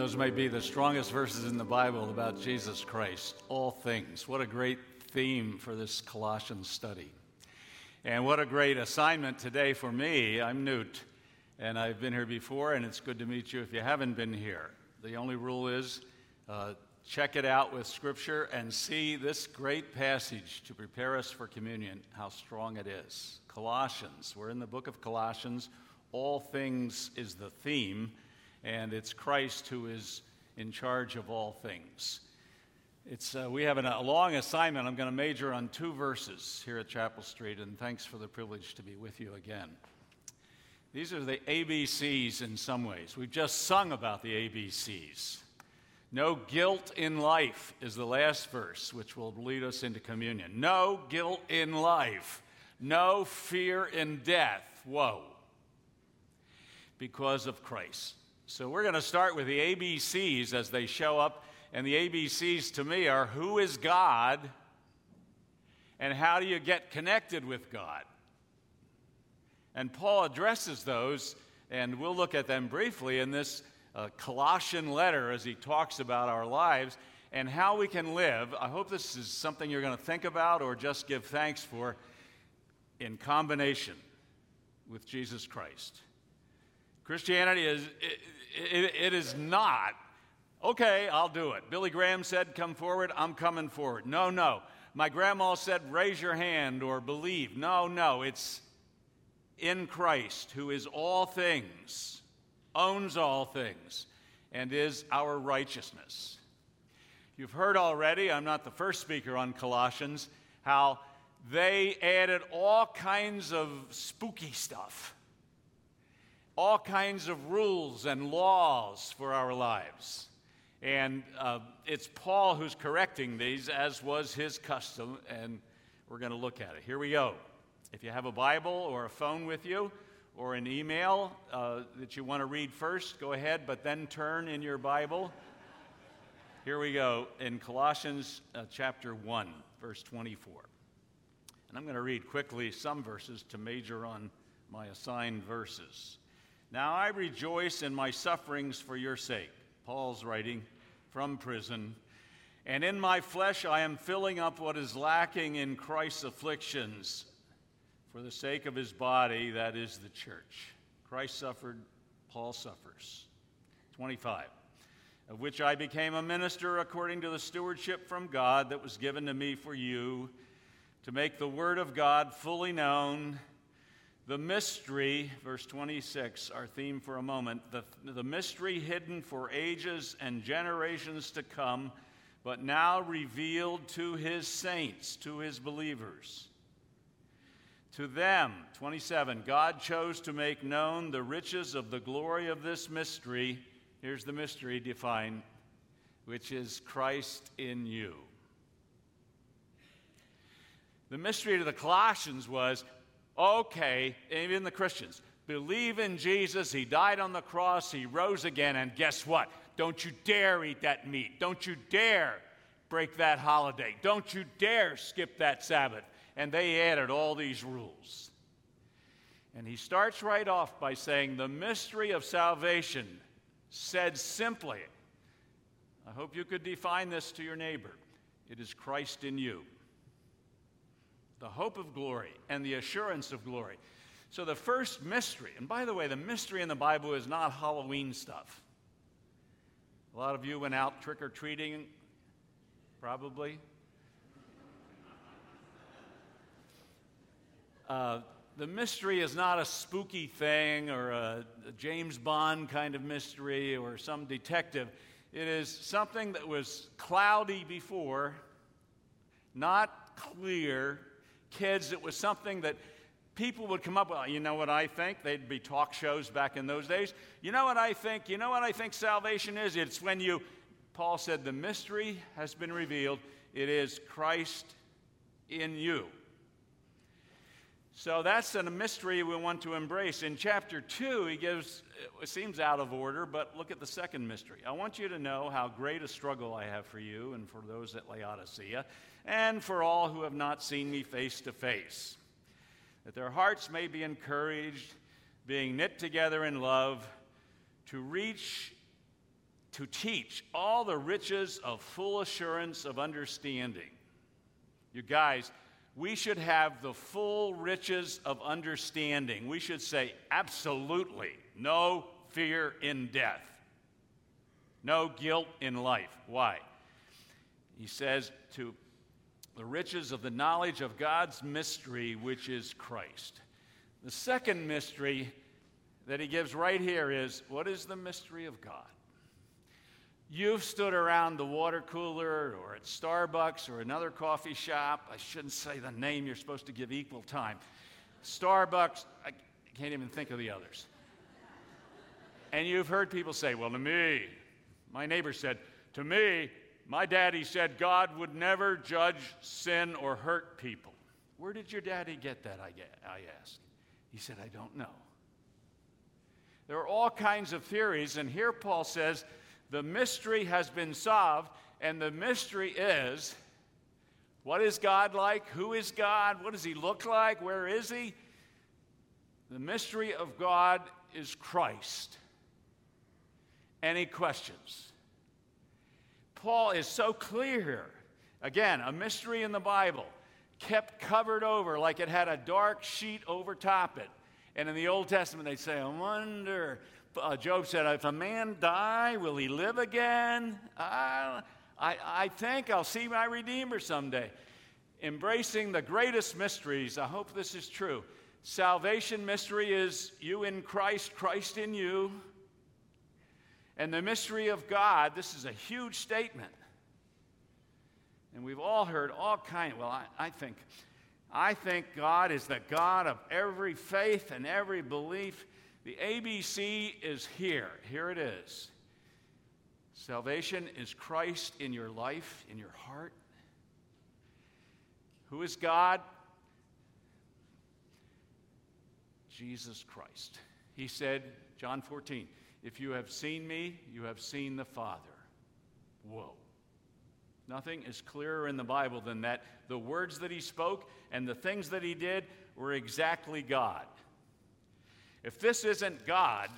Those may be the strongest verses in the Bible about Jesus Christ. All things. What a great theme for this Colossians study. And what a great assignment today for me. I'm Newt, and I've been here before, and it's good to meet you if you haven't been here. The only rule is uh, check it out with Scripture and see this great passage to prepare us for communion, how strong it is. Colossians. We're in the book of Colossians. All things is the theme and it's Christ who is in charge of all things. It's, uh, we have an, a long assignment. I'm going to major on two verses here at Chapel Street, and thanks for the privilege to be with you again. These are the ABCs in some ways. We've just sung about the ABCs. No guilt in life is the last verse, which will lead us into communion. No guilt in life. No fear in death. Whoa. Because of Christ. So we're going to start with the ABCs as they show up. And the ABCs to me are who is God and how do you get connected with God? And Paul addresses those, and we'll look at them briefly in this uh, Colossian letter as he talks about our lives and how we can live. I hope this is something you're going to think about or just give thanks for in combination with Jesus Christ. Christianity is, it, it is not, okay, I'll do it. Billy Graham said, come forward, I'm coming forward. No, no. My grandma said, raise your hand or believe. No, no. It's in Christ, who is all things, owns all things, and is our righteousness. You've heard already, I'm not the first speaker on Colossians, how they added all kinds of spooky stuff all kinds of rules and laws for our lives. And uh, it's Paul who's correcting these, as was his custom, and we're going to look at it. Here we go. If you have a Bible or a phone with you, or an email uh, that you want to read first, go ahead, but then turn in your Bible. Here we go in Colossians uh, chapter 1, verse 24. And I'm going to read quickly some verses to major on my assigned verses. Now I rejoice in my sufferings for your sake. Paul's writing from prison. And in my flesh I am filling up what is lacking in Christ's afflictions for the sake of his body, that is the church. Christ suffered, Paul suffers. 25. Of which I became a minister according to the stewardship from God that was given to me for you, to make the word of God fully known the mystery, verse 26, our theme for a moment, the, the mystery hidden for ages and generations to come, but now revealed to his saints, to his believers. To them, 27, God chose to make known the riches of the glory of this mystery. Here's the mystery defined, which is Christ in you. The mystery to the Colossians was Okay, even the Christians, believe in Jesus. He died on the cross, He rose again, and guess what? Don't you dare eat that meat. Don't you dare break that holiday. Don't you dare skip that Sabbath. And they added all these rules. And he starts right off by saying, The mystery of salvation, said simply, I hope you could define this to your neighbor. It is Christ in you the hope of glory, and the assurance of glory. So, the first mystery, and by the way, the mystery in the Bible is not Halloween stuff. A lot of you went out trick or treating, probably. Uh, the mystery is not a spooky thing or a, a James Bond kind of mystery or some detective. It is something that was cloudy before, not clear, kids, it was something that people would come up with. Oh, you know what I think? They'd be talk shows back in those days. You know what I think? You know what I think salvation is? It's when you Paul said, The mystery has been revealed. It is Christ in you. So that's a mystery we want to embrace. In chapter 2, he gives, it seems out of order, but look at the second mystery. I want you to know how great a struggle I have for you and for those at Laodicea, and for all who have not seen me face to face, that their hearts may be encouraged, being knit together in love, to reach, to teach all the riches of full assurance of understanding. You guys, we should have the full riches of understanding. We should say, absolutely, no fear in death, no guilt in life. Why? He says, to the riches of the knowledge of God's mystery, which is Christ. The second mystery that he gives right here is what is the mystery of God? You've stood around the water cooler or at Starbucks or another coffee shop. I shouldn't say the name, you're supposed to give equal time. Starbucks, I can't even think of the others. And you've heard people say, well, to me, my neighbor said, to me, my daddy said God would never judge sin or hurt people. Where did your daddy get that? I, get, I asked. He said, I don't know. There are all kinds of theories, and here Paul says, the mystery has been solved, and the mystery is what is God like? Who is God? What does he look like? Where is he? The mystery of God is Christ. Any questions? Paul is so clear. Again, a mystery in the Bible, kept covered over like it had a dark sheet over top it. And in the Old Testament, they say, I wonder uh, Job said, If a man die, will he live again? I, I, I think I'll see my Redeemer someday. Embracing the greatest mysteries, I hope this is true. Salvation mystery is you in Christ, Christ in you. And the mystery of God, this is a huge statement. And we've all heard all kind. Well, I, I think, I think God is the God of every faith and every belief. The ABC is here. Here it is. Salvation is Christ in your life, in your heart. Who is God? Jesus Christ. He said, John 14, if you have seen me, you have seen the Father. Whoa. Nothing is clearer in the Bible than that. The words that he spoke and the things that he did were exactly God. If this isn't God,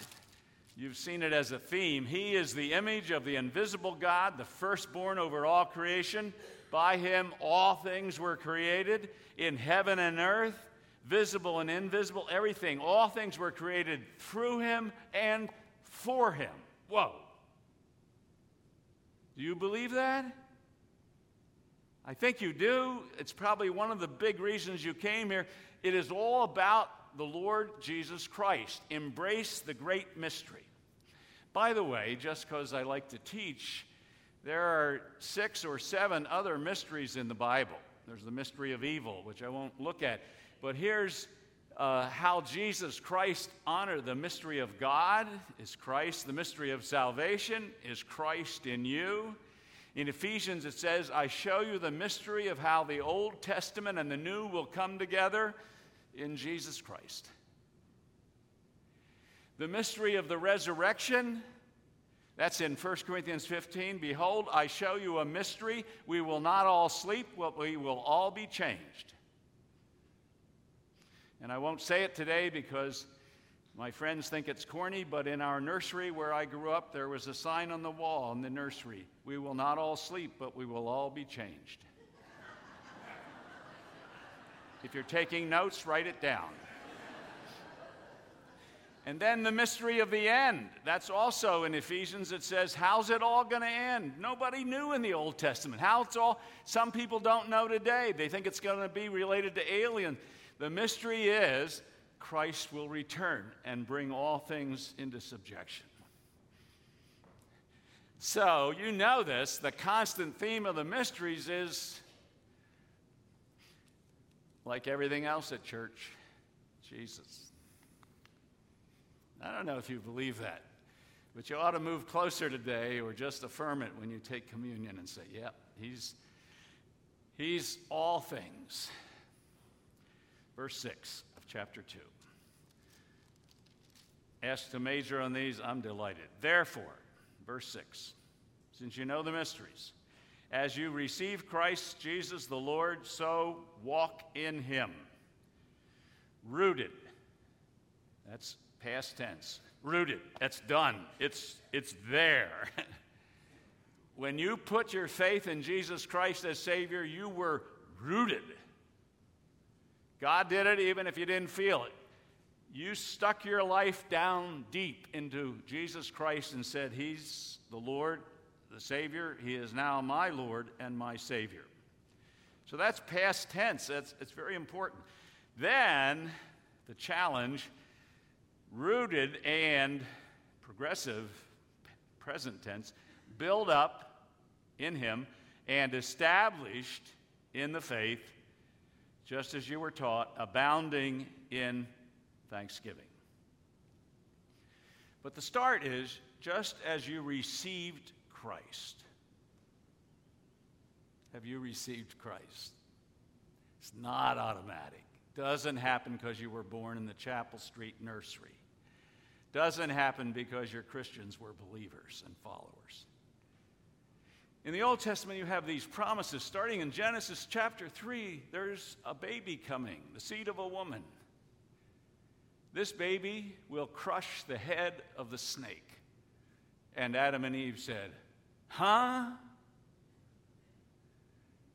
you've seen it as a theme. He is the image of the invisible God, the firstborn over all creation. By him, all things were created in heaven and earth, visible and invisible, everything. All things were created through him and for him. Whoa. Do you believe that? I think you do. It's probably one of the big reasons you came here. It is all about the Lord Jesus Christ. Embrace the great mystery. By the way, just because I like to teach, there are six or seven other mysteries in the Bible. There's the mystery of evil, which I won't look at. But here's uh, how Jesus Christ honored the mystery of God is Christ. The mystery of salvation is Christ in you. In Ephesians, it says, I show you the mystery of how the Old Testament and the New will come together in Jesus Christ. The mystery of the resurrection, that's in 1 Corinthians 15. Behold, I show you a mystery. We will not all sleep, but we will all be changed. And I won't say it today because my friends think it's corny, but in our nursery where I grew up, there was a sign on the wall in the nursery We will not all sleep, but we will all be changed. If you're taking notes, write it down. And then the mystery of the end. That's also in Ephesians. It says, How's it all going to end? Nobody knew in the Old Testament. How it's all, some people don't know today. They think it's going to be related to alien. The mystery is Christ will return and bring all things into subjection. So, you know this. The constant theme of the mysteries is like everything else at church, Jesus. I don't know if you believe that. But you ought to move closer today or just affirm it when you take communion and say, yep, he's, he's all things. Verse 6 of chapter 2. Asked to major on these, I'm delighted. Therefore, verse 6, since you know the mysteries, as you receive Christ Jesus the Lord, so walk in him. Rooted. That's past tense. Rooted. That's done. It's, it's there. when you put your faith in Jesus Christ as Savior, you were rooted. God did it even if you didn't feel it. You stuck your life down deep into Jesus Christ and said, He's the Lord, the Savior. He is now my Lord and my Savior. So that's past tense. That's, it's very important. Then the challenge rooted and progressive, present tense, build up in Him and established in the faith, just as you were taught, abounding in thanksgiving. But the start is just as you received Christ. Have you received Christ? It's not automatic. Doesn't happen because you were born in the Chapel Street nursery. Doesn't happen because your Christians were believers and followers. In the Old Testament, you have these promises. Starting in Genesis chapter 3, there's a baby coming, the seed of a woman. This baby will crush the head of the snake. And Adam and Eve said, Huh?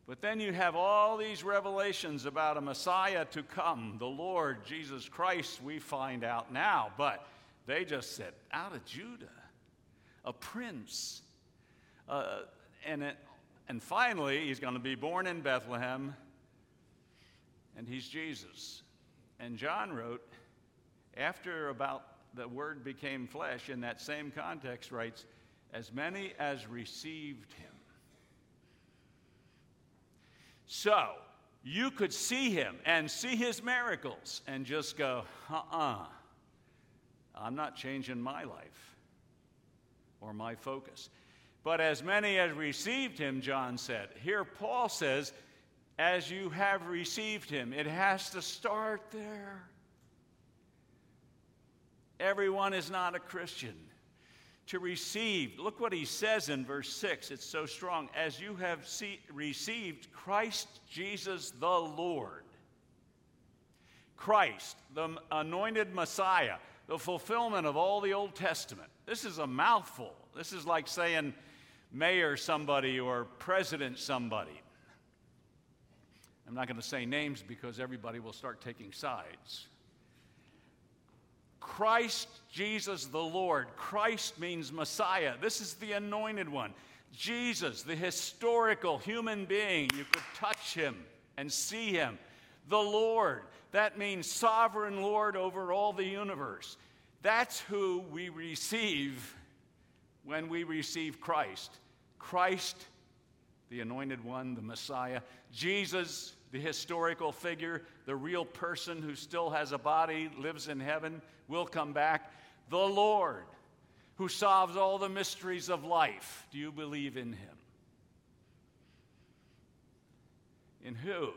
But then you have all these revelations about a Messiah to come, the Lord Jesus Christ, we find out now. But they just said, out of Judah, a prince. Uh, and, it, and finally, he's going to be born in Bethlehem, and he's Jesus. And John wrote, after about the word became flesh, in that same context, writes, as many as received him. So, you could see him and see his miracles and just go, uh uh-uh, uh, I'm not changing my life or my focus. But as many as received him, John said. Here, Paul says, as you have received him, it has to start there. Everyone is not a Christian. To receive, look what he says in verse 6. It's so strong. As you have see, received Christ Jesus the Lord. Christ, the anointed Messiah, the fulfillment of all the Old Testament. This is a mouthful. This is like saying mayor somebody or president somebody. I'm not going to say names because everybody will start taking sides. Christ Jesus the Lord. Christ means Messiah. This is the anointed one. Jesus, the historical human being, you could touch him and see him. The Lord, that means sovereign Lord over all the universe. That's who we receive when we receive Christ. Christ, the anointed one, the Messiah. Jesus, the historical figure, the real person who still has a body, lives in heaven, will come back. The Lord, who solves all the mysteries of life. Do you believe in him? In who?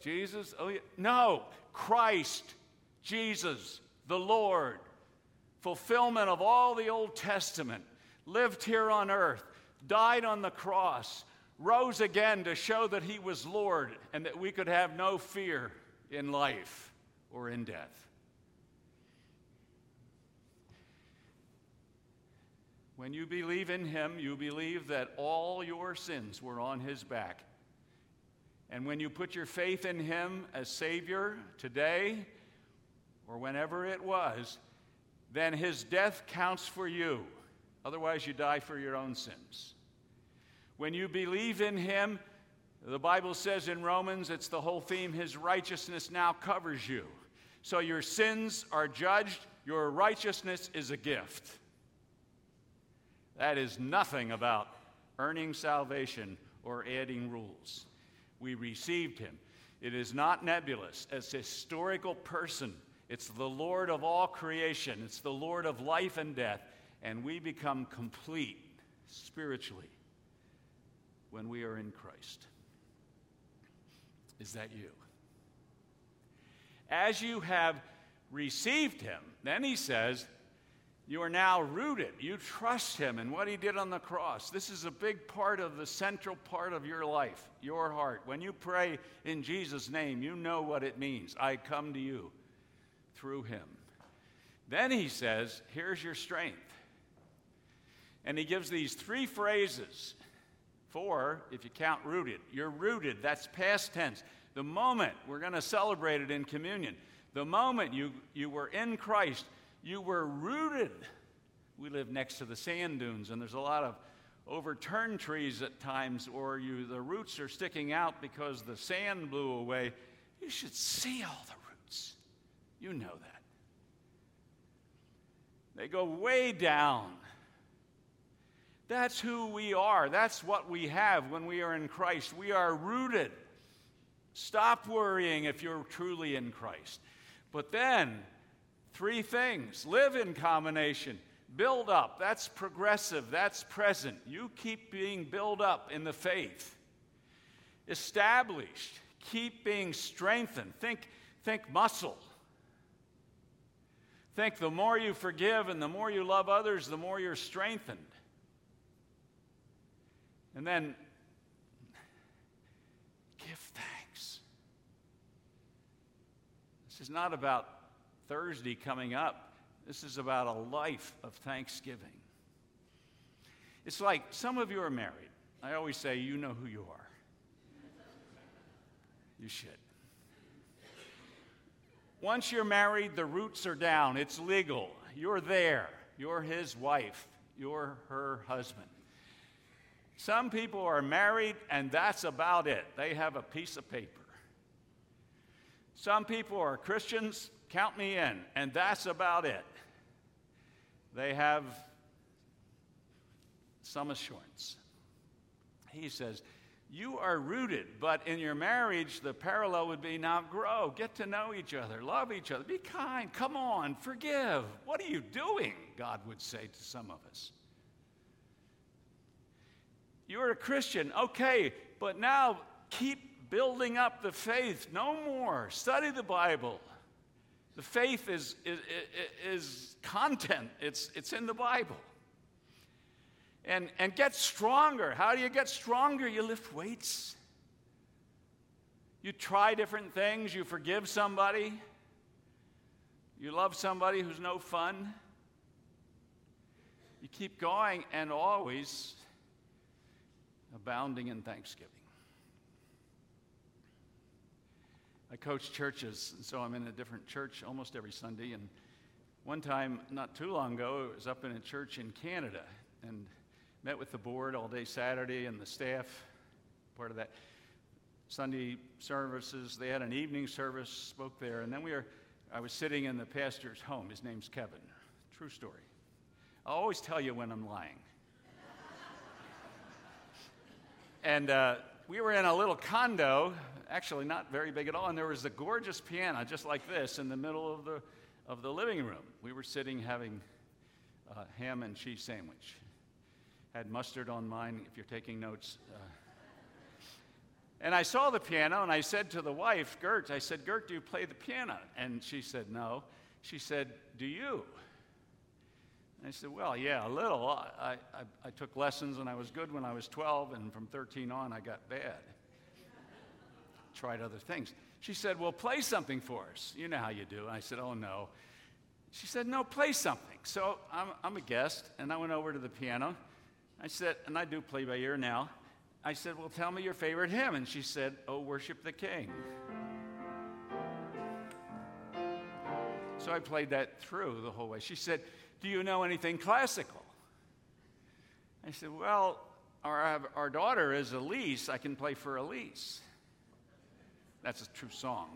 Jesus? Oh, yeah. No, Christ, Jesus, the Lord. Fulfillment of all the Old Testament. Lived here on earth, died on the cross, rose again to show that he was Lord and that we could have no fear in life or in death. When you believe in him, you believe that all your sins were on his back. And when you put your faith in him as Savior today, or whenever it was, then his death counts for you. Otherwise, you die for your own sins. When you believe in him, the Bible says in Romans, it's the whole theme, his righteousness now covers you. So your sins are judged, your righteousness is a gift. That is nothing about earning salvation or adding rules. We received him. It is not nebulous. As a historical person, it's the Lord of all creation, it's the Lord of life and death, and we become complete spiritually when we are in Christ. Is that you? As you have received him, then he says, you are now rooted. You trust him and what he did on the cross. This is a big part of the central part of your life, your heart. When you pray in Jesus' name, you know what it means. I come to you through him. Then he says, Here's your strength. And he gives these three phrases. Four, if you count rooted. You're rooted, that's past tense. The moment, we're going to celebrate it in communion, the moment you, you were in Christ, you were rooted. We live next to the sand dunes, and there's a lot of overturned trees at times, or you, the roots are sticking out because the sand blew away. You should see all the roots. You know that. They go way down. That's who we are. That's what we have when we are in Christ. We are rooted. Stop worrying if you're truly in Christ. But then, three things live in combination, build up. That's progressive, that's present. You keep being built up in the faith. Established, keep being strengthened. Think, think muscle. Think the more you forgive and the more you love others, the more you're strengthened. And then give thanks. This is not about Thursday coming up, this is about a life of thanksgiving. It's like some of you are married. I always say, you know who you are. You should. Once you're married, the roots are down. It's legal. You're there. You're his wife. You're her husband. Some people are married, and that's about it. They have a piece of paper. Some people are Christians, count me in, and that's about it. They have some assurance. He says, you are rooted, but in your marriage, the parallel would be now grow, get to know each other, love each other, be kind, come on, forgive. What are you doing? God would say to some of us. You're a Christian, okay, but now keep building up the faith. No more. Study the Bible. The faith is, is, is content, it's, it's in the Bible and, and get stronger. How do you get stronger? You lift weights. You try different things. You forgive somebody. You love somebody who's no fun. You keep going and always abounding in thanksgiving. I coach churches, and so I'm in a different church almost every Sunday. And one time, not too long ago, I was up in a church in Canada, and met with the board all day Saturday and the staff, part of that Sunday services. They had an evening service, spoke there, and then we were, I was sitting in the pastor's home. His name's Kevin. True story. I'll always tell you when I'm lying. And uh, we were in a little condo, actually not very big at all, and there was a gorgeous piano just like this in the middle of the, of the living room. We were sitting having a ham and cheese sandwich had mustard on mine if you're taking notes. Uh, and I saw the piano and I said to the wife, Gert, I said, Gert, do you play the piano? And she said, No. She said, Do you? And I said, Well, yeah, a little. I, I, I took lessons and I was good when I was 12, and from 13 on, I got bad. Tried other things. She said, Well, play something for us. You know how you do. And I said, Oh, no. She said, No, play something. So I'm, I'm a guest, and I went over to the piano. I said, and I do play by ear now. I said, Well, tell me your favorite hymn. And she said, Oh, worship the King. So I played that through the whole way. She said, Do you know anything classical? I said, Well, our, our daughter is Elise. I can play for Elise. That's a true song,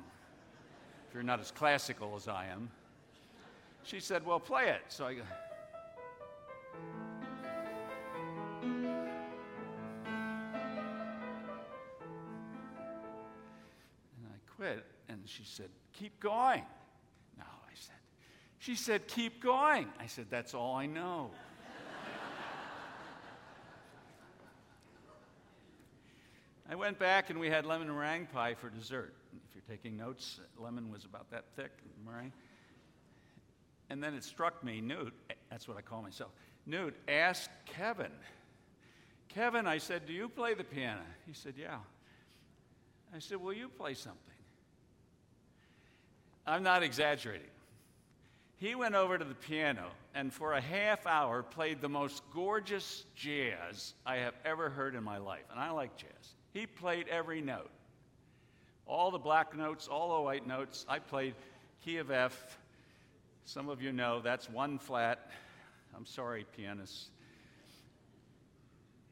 if you're not as classical as I am. She said, Well, play it. So I go, and I quit. And she said, Keep going. She said, Keep going. I said, That's all I know. I went back and we had lemon meringue pie for dessert. If you're taking notes, lemon was about that thick, meringue. And then it struck me, Newt, that's what I call myself, Newt ask Kevin, Kevin, I said, Do you play the piano? He said, Yeah. I said, Will you play something? I'm not exaggerating. He went over to the piano and for a half hour played the most gorgeous jazz I have ever heard in my life. And I like jazz. He played every note all the black notes, all the white notes. I played key of F. Some of you know that's one flat. I'm sorry, pianists.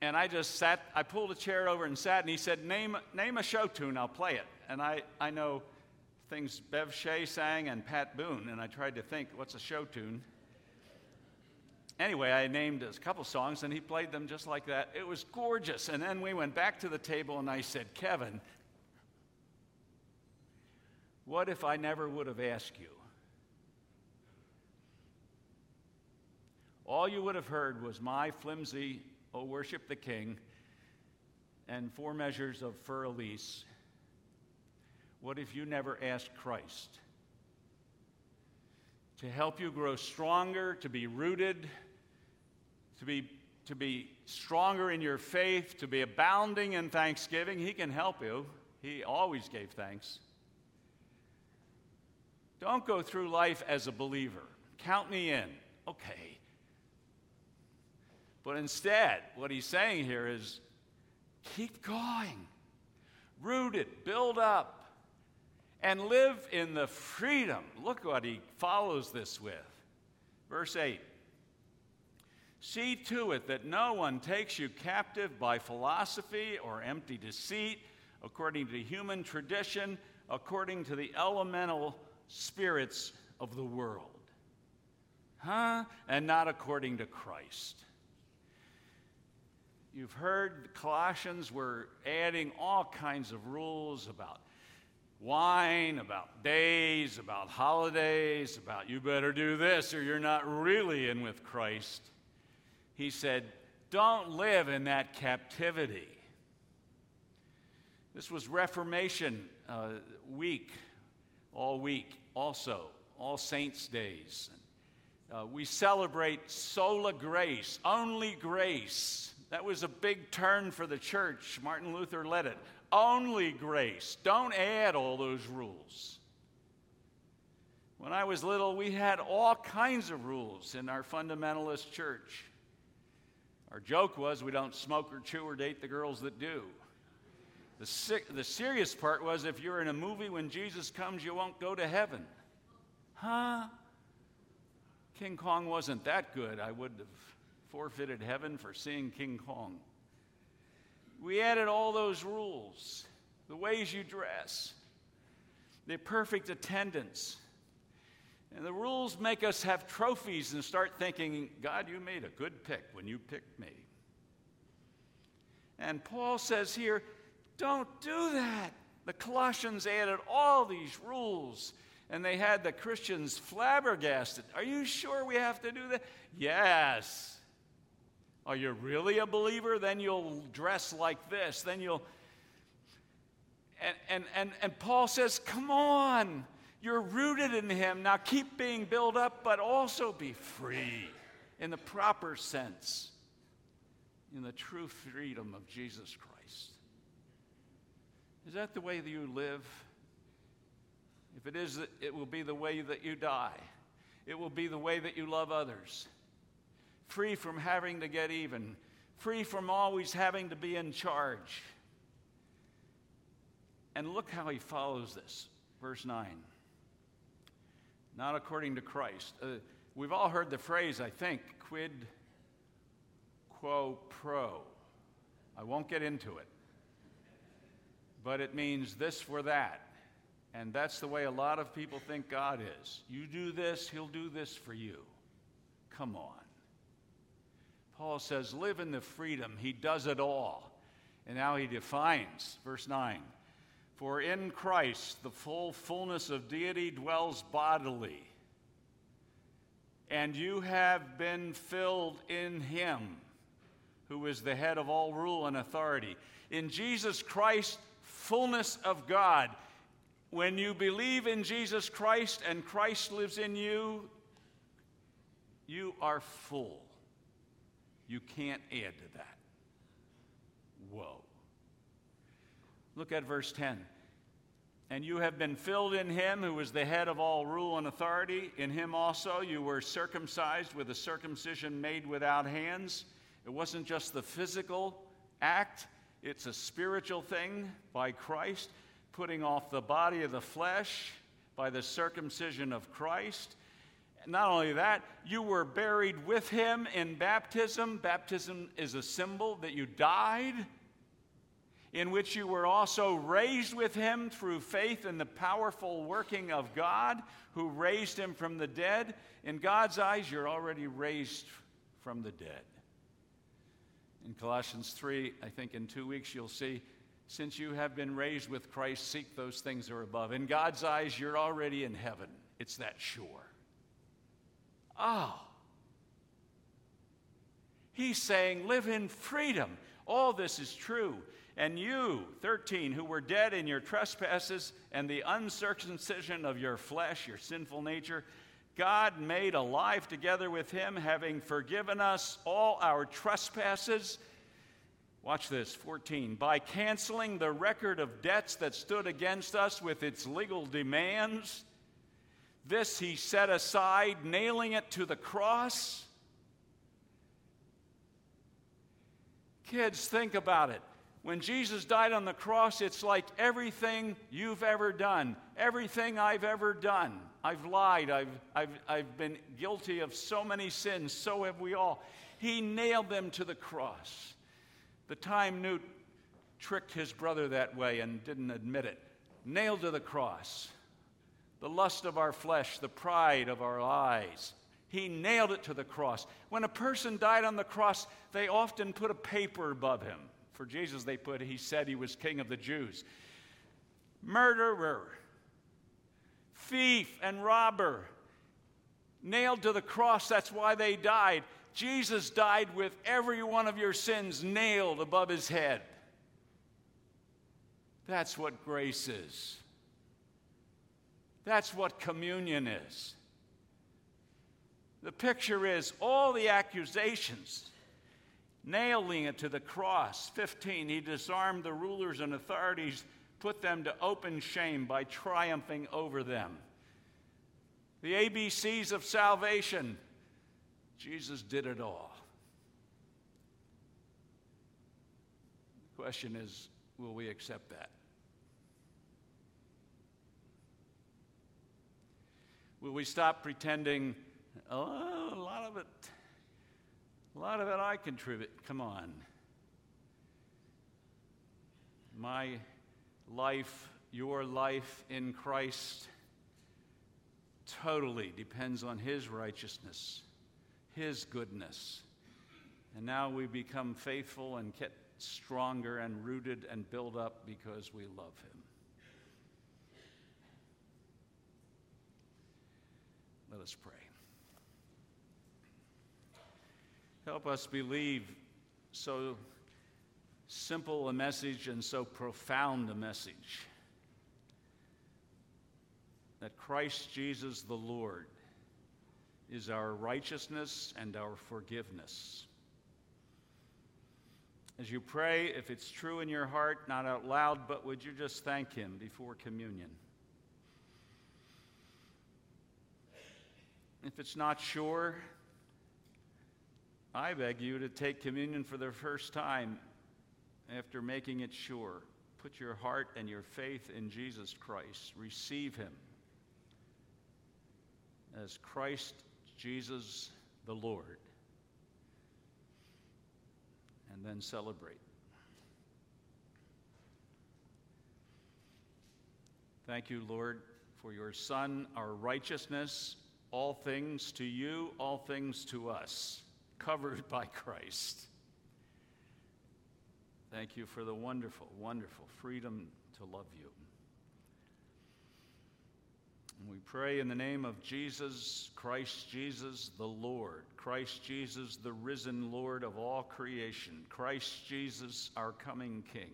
And I just sat, I pulled a chair over and sat, and he said, Name, name a show tune, I'll play it. And I, I know things Bev Shea sang and Pat Boone, and I tried to think, what's a show tune? Anyway, I named a couple songs, and he played them just like that. It was gorgeous. And then we went back to the table, and I said, Kevin, what if I never would have asked you? All you would have heard was my flimsy, oh, worship the king, and four measures of Für Elise. What if you never asked Christ to help you grow stronger, to be rooted, to be, to be stronger in your faith, to be abounding in thanksgiving? He can help you. He always gave thanks. Don't go through life as a believer. Count me in. Okay. But instead, what he's saying here is keep going, rooted, build up, and live in the freedom. Look what he follows this with. Verse 8 See to it that no one takes you captive by philosophy or empty deceit, according to human tradition, according to the elemental spirits of the world. Huh? And not according to Christ. You've heard Colossians were adding all kinds of rules about wine, about days, about holidays, about you better do this or you're not really in with Christ. He said, don't live in that captivity. This was Reformation uh, week, all week also, All Saints' Days. Uh, we celebrate sola grace, only grace. That was a big turn for the church. Martin Luther led it. Only grace. Don't add all those rules. When I was little, we had all kinds of rules in our fundamentalist church. Our joke was we don't smoke or chew or date the girls that do. The, sick, the serious part was if you're in a movie when Jesus comes, you won't go to heaven. Huh? King Kong wasn't that good. I would have forfeited heaven for seeing King Kong. We added all those rules the ways you dress, the perfect attendance. And the rules make us have trophies and start thinking, God, you made a good pick when you picked me. And Paul says here, don't do that. The Colossians added all these rules and they had the Christians flabbergasted. Are you sure we have to do that? Yes. Oh, Are you really a believer? Then you'll dress like this. Then you'll. And, and, and, and Paul says, Come on. You're rooted in Him. Now keep being built up, but also be free in the proper sense, in the true freedom of Jesus Christ. Is that the way that you live? If it is, it will be the way that you die. It will be the way that you love others. Free from having to get even, free from always having to be in charge. And look how he follows this. Verse 9. Not according to Christ. Uh, we've all heard the phrase, I think, quid quo pro. I won't get into it but it means this for that. And that's the way a lot of people think God is. You do this, He'll do this for you. Come on. Paul says, live in the freedom. He does it all. And now he defines, verse 9 For in Christ the full fullness of deity dwells bodily, and you have been filled in Him who is the head of all rule and authority. In Jesus Christ, fullness of God. When you believe in Jesus Christ and Christ lives in you, you are full. You can't add to that. Whoa. Look at verse 10. And you have been filled in him who is the head of all rule and authority. In him also you were circumcised with a circumcision made without hands. It wasn't just the physical act, it's a spiritual thing by Christ, putting off the body of the flesh by the circumcision of Christ. Not only that, you were buried with him in baptism. Baptism is a symbol that you died in which you were also raised with him through faith in the powerful working of God who raised him from the dead. In God's eyes, you're already raised from the dead. In Colossians 3, I think in two weeks you'll see, since you have been raised with Christ, seek those things that are above. In God's eyes, you're already in heaven. It's that sure. Oh. He's saying, live in freedom. All this is true. And you, 13, who were dead in your trespasses and the uncircumcision of your flesh, your sinful nature, God made alive together with him, having forgiven us all our trespasses. Watch this, 14. By canceling the record of debts that stood against us with its legal demands, this he set aside, nailing it to the cross. Kids, think about it. When Jesus died on the cross, it's like everything you've ever done, everything I've ever done. I've lied, I've, I've, I've been guilty of so many sins, so have we all. He nailed them to the cross. The time Newt tricked his brother that way and didn't admit it. Nailed to the cross. The lust of our flesh, the pride of our eyes. He nailed it to the cross. When a person died on the cross, they often put a paper above him for Jesus, they put, he said he was king of the Jews. Murderer, thief, and robber. Nailed to the cross, that's why they died. Jesus died with every one of your sins nailed above his head. That's what grace is. That's what communion is. The picture is all the accusations nailing it to the cross. 15, he disarmed the rulers and authorities, put them to open shame by triumphing over them. The ABCs of salvation, Jesus did it all. The question is will we accept that? Will we stop pretending, oh, a lot of it a lot of it I contribute. Come on. My life, your life in Christ, totally depends on His righteousness, His goodness. And now we become faithful and get stronger and rooted and built up because we love Him. Let us pray. Help us believe so simple a message and so profound a message that Christ Jesus the Lord is our righteousness and our forgiveness. As you pray, if it's true in your heart, not out loud, but would you just thank Him before communion? If it's not sure, I beg you to take communion for the first time after making it sure. Put your heart and your faith in Jesus Christ. Receive him as Christ Jesus the Lord. And then celebrate. Thank you, Lord, for your Son, our righteousness, all things to you, all things to us covered by Christ. Thank you for the wonderful, wonderful freedom to love you. And We pray in the name of Jesus, Christ Jesus the Lord, Christ Jesus the risen Lord of all creation, Christ Jesus our coming King.